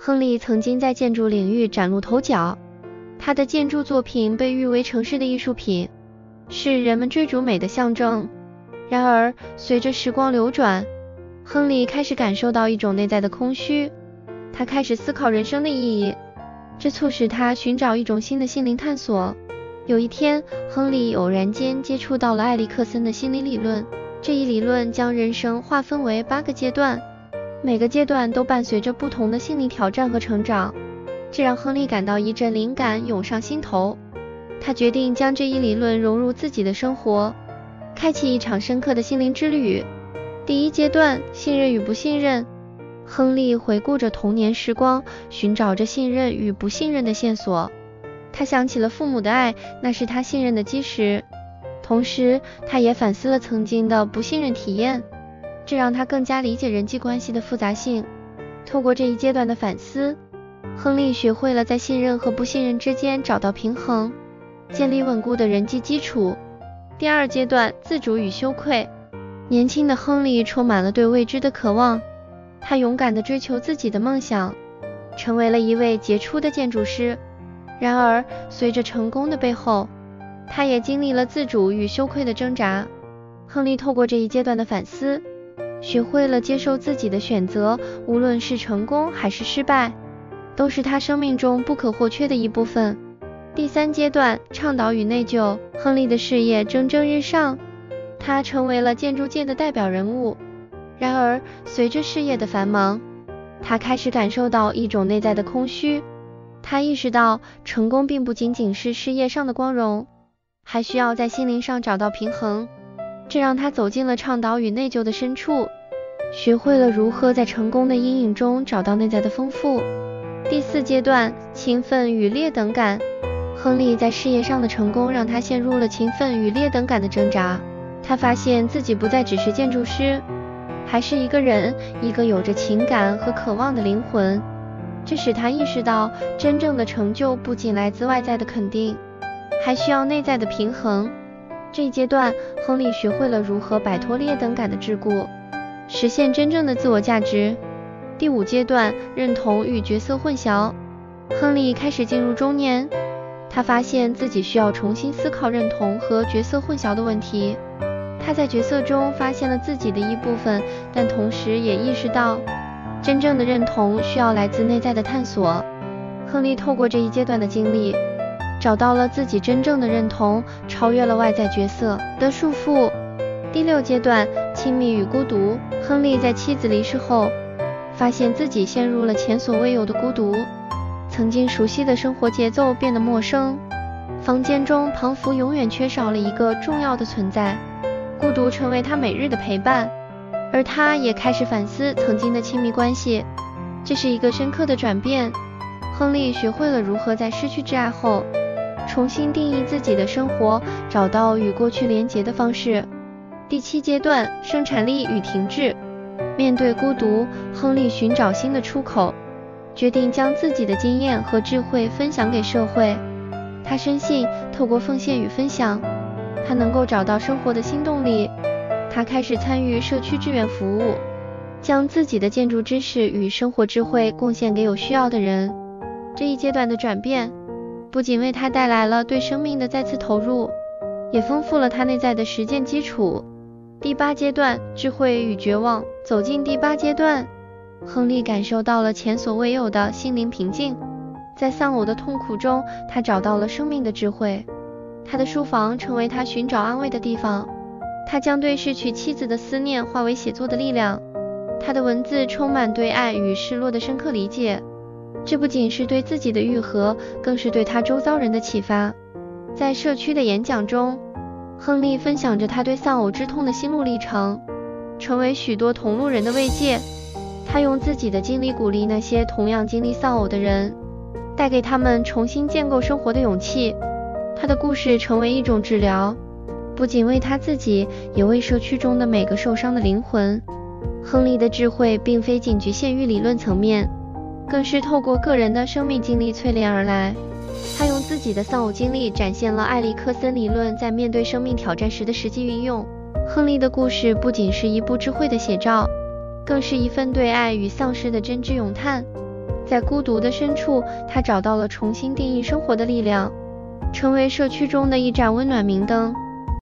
亨利曾经在建筑领域崭露头角，他的建筑作品被誉为城市的艺术品，是人们追逐美的象征。然而，随着时光流转，亨利开始感受到一种内在的空虚，他开始思考人生的意义，这促使他寻找一种新的心灵探索。有一天，亨利偶然间接触到了埃里克森的心理理论，这一理论将人生划分为八个阶段。每个阶段都伴随着不同的心理挑战和成长，这让亨利感到一阵灵感涌上心头。他决定将这一理论融入自己的生活，开启一场深刻的心灵之旅。第一阶段：信任与不信任。亨利回顾着童年时光，寻找着信任与不信任的线索。他想起了父母的爱，那是他信任的基石。同时，他也反思了曾经的不信任体验。这让他更加理解人际关系的复杂性。透过这一阶段的反思，亨利学会了在信任和不信任之间找到平衡，建立稳固的人际基础。第二阶段，自主与羞愧。年轻的亨利充满了对未知的渴望，他勇敢地追求自己的梦想，成为了一位杰出的建筑师。然而，随着成功的背后，他也经历了自主与羞愧的挣扎。亨利透过这一阶段的反思，学会了接受自己的选择，无论是成功还是失败，都是他生命中不可或缺的一部分。第三阶段，倡导与内疚。亨利的事业蒸蒸日上，他成为了建筑界的代表人物。然而，随着事业的繁忙，他开始感受到一种内在的空虚。他意识到，成功并不仅仅是事业上的光荣，还需要在心灵上找到平衡。这让他走进了倡导与内疚的深处，学会了如何在成功的阴影中找到内在的丰富。第四阶段，勤奋与劣等感。亨利在事业上的成功让他陷入了勤奋与劣等感的挣扎。他发现自己不再只是建筑师，还是一个人，一个有着情感和渴望的灵魂。这使他意识到，真正的成就不仅来自外在的肯定，还需要内在的平衡。这一阶段，亨利学会了如何摆脱劣等感的桎梏，实现真正的自我价值。第五阶段，认同与角色混淆。亨利开始进入中年，他发现自己需要重新思考认同和角色混淆的问题。他在角色中发现了自己的一部分，但同时也意识到，真正的认同需要来自内在的探索。亨利透过这一阶段的经历，找到了自己真正的认同，超越了外在角色的束缚。第六阶段，亲密与孤独。亨利在妻子离世后，发现自己陷入了前所未有的孤独，曾经熟悉的生活节奏变得陌生，房间中仿佛永远缺少了一个重要的存在，孤独成为他每日的陪伴，而他也开始反思曾经的亲密关系，这是一个深刻的转变。亨利学会了如何在失去挚爱后，重新定义自己的生活，找到与过去连结的方式。第七阶段，生产力与停滞。面对孤独，亨利寻找新的出口，决定将自己的经验和智慧分享给社会。他深信，透过奉献与分享，他能够找到生活的新动力。他开始参与社区志愿服务，将自己的建筑知识与生活智慧贡献给有需要的人。这一阶段的转变，不仅为他带来了对生命的再次投入，也丰富了他内在的实践基础。第八阶段，智慧与绝望。走进第八阶段，亨利感受到了前所未有的心灵平静。在丧偶的痛苦中，他找到了生命的智慧。他的书房成为他寻找安慰的地方。他将对失去妻子的思念化为写作的力量。他的文字充满对爱与失落的深刻理解。这不仅是对自己的愈合，更是对他周遭人的启发。在社区的演讲中，亨利分享着他对丧偶之痛的心路历程，成为许多同路人的慰藉。他用自己的经历鼓励那些同样经历丧偶的人，带给他们重新建构生活的勇气。他的故事成为一种治疗，不仅为他自己，也为社区中的每个受伤的灵魂。亨利的智慧并非仅局限于理论层面。更是透过个人的生命经历淬炼而来。他用自己的丧偶经历展现了埃里克森理论在面对生命挑战时的实际运用。亨利的故事不仅是一部智慧的写照，更是一份对爱与丧失的真挚咏叹。在孤独的深处，他找到了重新定义生活的力量，成为社区中的一盏温暖明灯。